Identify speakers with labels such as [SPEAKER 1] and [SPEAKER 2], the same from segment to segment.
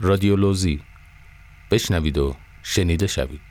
[SPEAKER 1] رادیولوژی. بشنوید و شنیده شوید.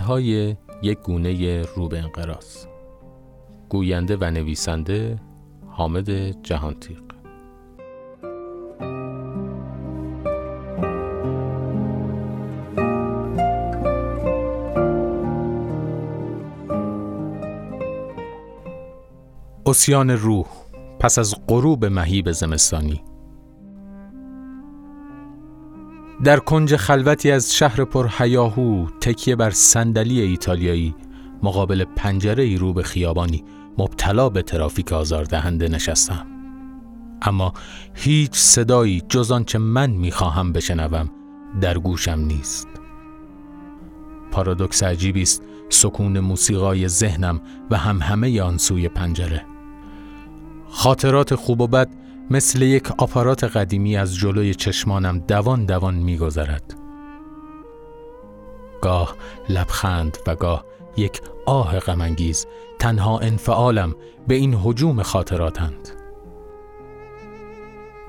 [SPEAKER 1] های یک گونه رو به گوینده و نویسنده حامد جهانتیق اسیان روح پس از غروب مهیب زمستانی. در کنج خلوتی از شهر پر هیاهو تکیه بر صندلی ایتالیایی مقابل پنجره ای رو به خیابانی مبتلا به ترافیک آزاردهنده نشستم. اما هیچ صدایی جز آنچه من می‌خواهم بشنوم در گوشم نیست. پارادوکس عجیبی است سکون موسیقای ذهنم و هم همه آن سوی پنجره. خاطرات خوب و بد مثل یک آپارات قدیمی از جلوی چشمانم دوان دوان میگذرد. گاه لبخند و گاه یک آه غمانگیز تنها انفعالم به این حجوم خاطراتند.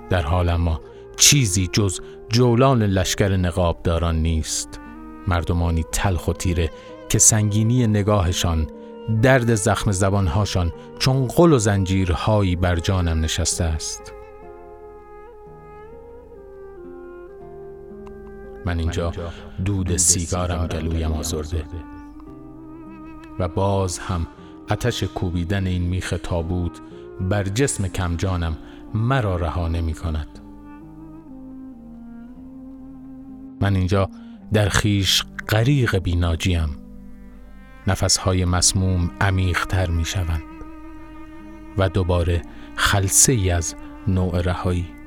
[SPEAKER 1] در حال اما چیزی جز جولان لشکر نقابداران نیست. مردمانی تلخ و تیره که سنگینی نگاهشان درد زخم زبانهاشان چون قل و زنجیرهایی بر جانم نشسته است. من اینجا دود سیگارم گلویم آزرده و باز هم اتش کوبیدن این میخ تابوت بر جسم کم جانم مرا رها نمی کند. من اینجا در خیش غریق بیناجیم. نفسهای مسموم عمیقتر می شوند و دوباره خلصه ای از نوع رهایی